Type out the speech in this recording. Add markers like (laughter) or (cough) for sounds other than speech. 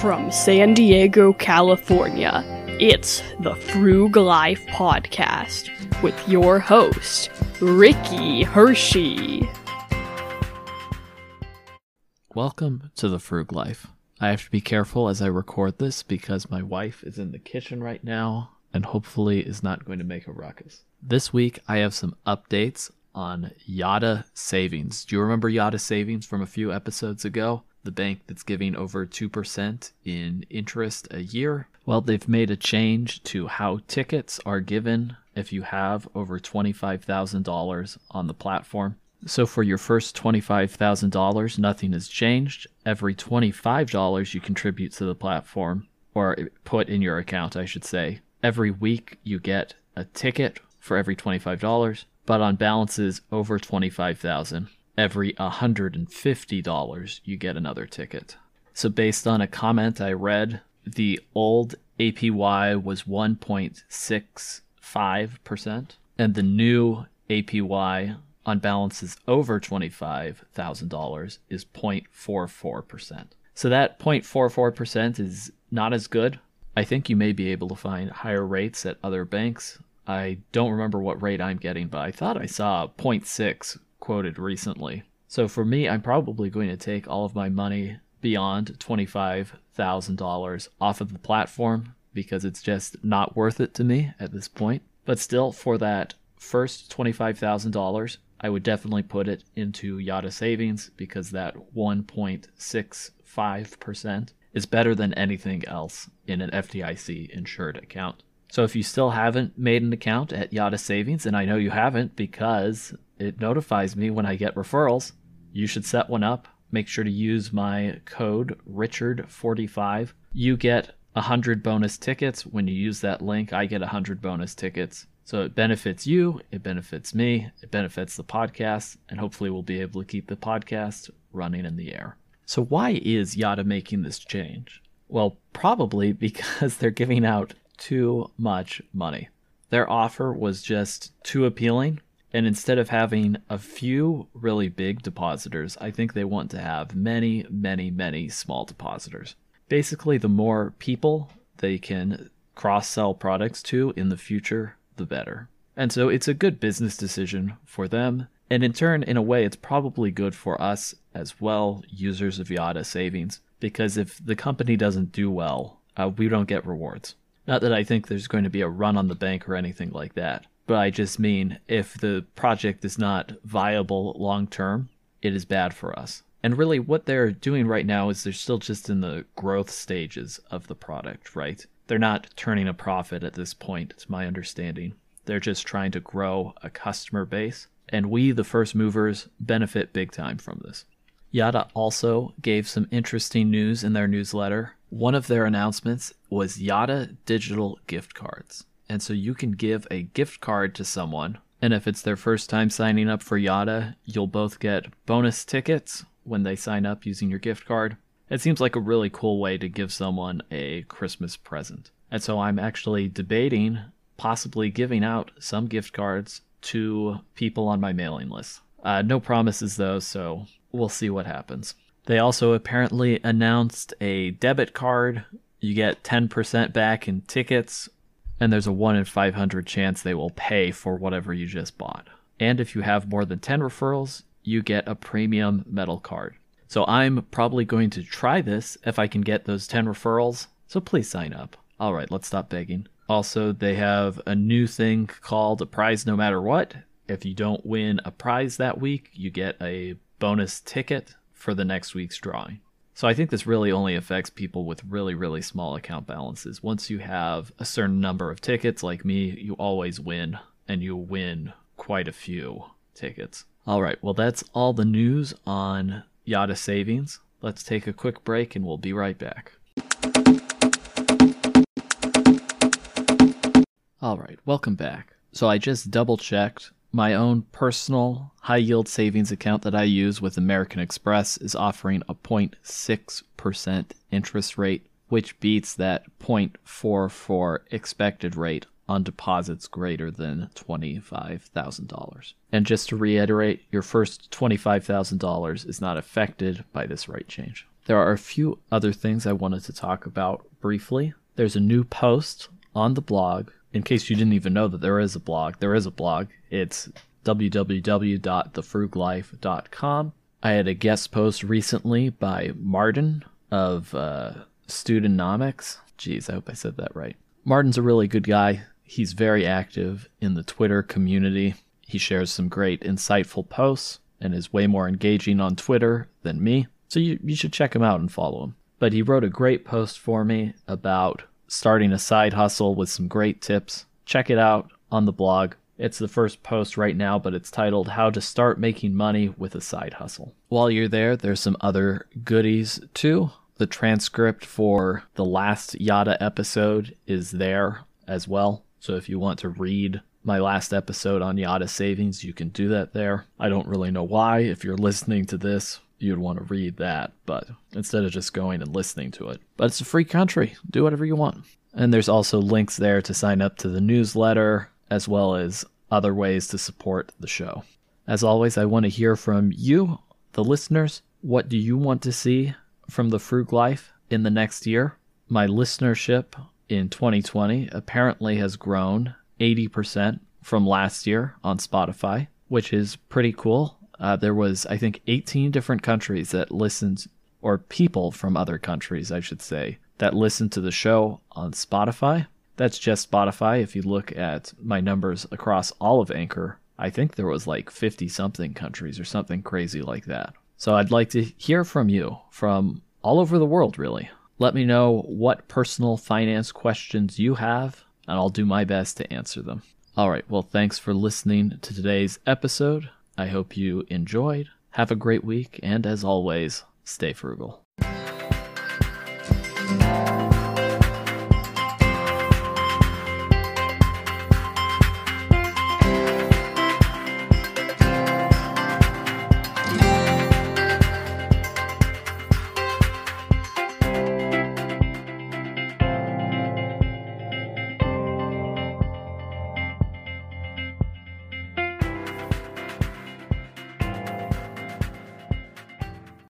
From San Diego, California, it's the Frug Life Podcast with your host, Ricky Hershey. Welcome to the Frug Life. I have to be careful as I record this because my wife is in the kitchen right now and hopefully is not going to make a ruckus. This week, I have some updates on Yotta Savings. Do you remember Yotta Savings from a few episodes ago? The bank that's giving over 2% in interest a year. Well, they've made a change to how tickets are given if you have over $25,000 on the platform. So for your first $25,000, nothing has changed. Every $25 you contribute to the platform, or put in your account, I should say, every week you get a ticket for every $25, but on balances over 25,000, every $150 you get another ticket. So, based on a comment I read, the old APY was 1.65%, and the new APY on balances over $25,000 is 0.44%. So, that 0.44% is not as good. I think you may be able to find higher rates at other banks. I don't remember what rate I'm getting, but I thought I saw 0.6 quoted recently. So for me, I'm probably going to take all of my money beyond $25,000 off of the platform because it's just not worth it to me at this point. But still, for that first $25,000, I would definitely put it into Yotta Savings because that 1.65% is better than anything else in an FDIC insured account. So if you still haven't made an account at Yotta Savings, and I know you haven't because it notifies me when I get referrals. You should set one up. Make sure to use my code Richard45. You get 100 bonus tickets. When you use that link, I get 100 bonus tickets. So it benefits you, it benefits me, it benefits the podcast, and hopefully we'll be able to keep the podcast running in the air. So, why is Yotta making this change? Well, probably (laughs) because they're giving out too much money. Their offer was just too appealing and instead of having a few really big depositors, I think they want to have many, many, many small depositors. Basically, the more people they can cross sell products to in the future, the better. And so it's a good business decision for them. And in turn, in a way, it's probably good for us as well, users of Yotta Savings, because if the company doesn't do well, uh, we don't get rewards. Not that I think there's going to be a run on the bank or anything like that, but I just mean if the project is not viable long term, it is bad for us. And really, what they're doing right now is they're still just in the growth stages of the product, right? They're not turning a profit at this point, it's my understanding. They're just trying to grow a customer base. And we, the first movers, benefit big time from this. Yotta also gave some interesting news in their newsletter. One of their announcements was Yotta digital gift cards. And so you can give a gift card to someone. And if it's their first time signing up for Yotta, you'll both get bonus tickets when they sign up using your gift card. It seems like a really cool way to give someone a Christmas present. And so I'm actually debating possibly giving out some gift cards to people on my mailing list. Uh, no promises though, so we'll see what happens. They also apparently announced a debit card. You get 10% back in tickets and there's a 1 in 500 chance they will pay for whatever you just bought. And if you have more than 10 referrals, you get a premium metal card. So I'm probably going to try this if I can get those 10 referrals. So please sign up. All right, let's stop begging. Also, they have a new thing called a prize no matter what. If you don't win a prize that week, you get a bonus ticket for the next week's drawing. So I think this really only affects people with really, really small account balances. Once you have a certain number of tickets, like me, you always win, and you win quite a few tickets. All right, well, that's all the news on Yotta Savings. Let's take a quick break and we'll be right back. All right, welcome back. So I just double checked my own personal high yield savings account that I use with American Express is offering a 0.6% interest rate, which beats that 0.44 expected rate on deposits greater than $25,000. And just to reiterate, your first $25,000 is not affected by this rate change. there are a few other things I wanted to talk about briefly. There's a new post on the blog. In case you didn't even know that there is a blog, there is a blog. It's www.thefruglife.com. I had a guest post recently by Martin of uh, Studenomics. Jeez, I hope I said that right. Martin's a really good guy. He's very active in the Twitter community. He shares some great, insightful posts and is way more engaging on Twitter than me. So you, you should check him out and follow him. But he wrote a great post for me about starting a side hustle with some great tips. Check it out on the blog. It's the first post right now, but it's titled How to Start Making Money with a Side Hustle. While you're there, there's some other goodies too. The transcript for the last Yotta episode is there as well. So if you want to read my last episode on Yotta savings, you can do that there. I don't really know why. If you're listening to this, you'd want to read that, but instead of just going and listening to it. But it's a free country. Do whatever you want. And there's also links there to sign up to the newsletter, as well as other ways to support the show. As always, I want to hear from you, the listeners. What do you want to see from the Frug Life in the next year? My listenership in 2020 apparently has grown 80% from last year on Spotify, which is pretty cool. Uh, there was, I think, 18 different countries that listened, or people from other countries, I should say, that listened to the show on Spotify. That's just Spotify. If you look at my numbers across all of Anchor, I think there was like 50 something countries or something crazy like that. So I'd like to hear from you from all over the world, really. Let me know what personal finance questions you have, and I'll do my best to answer them. All right, well, thanks for listening to today's episode. I hope you enjoyed. Have a great week, and as always, stay frugal.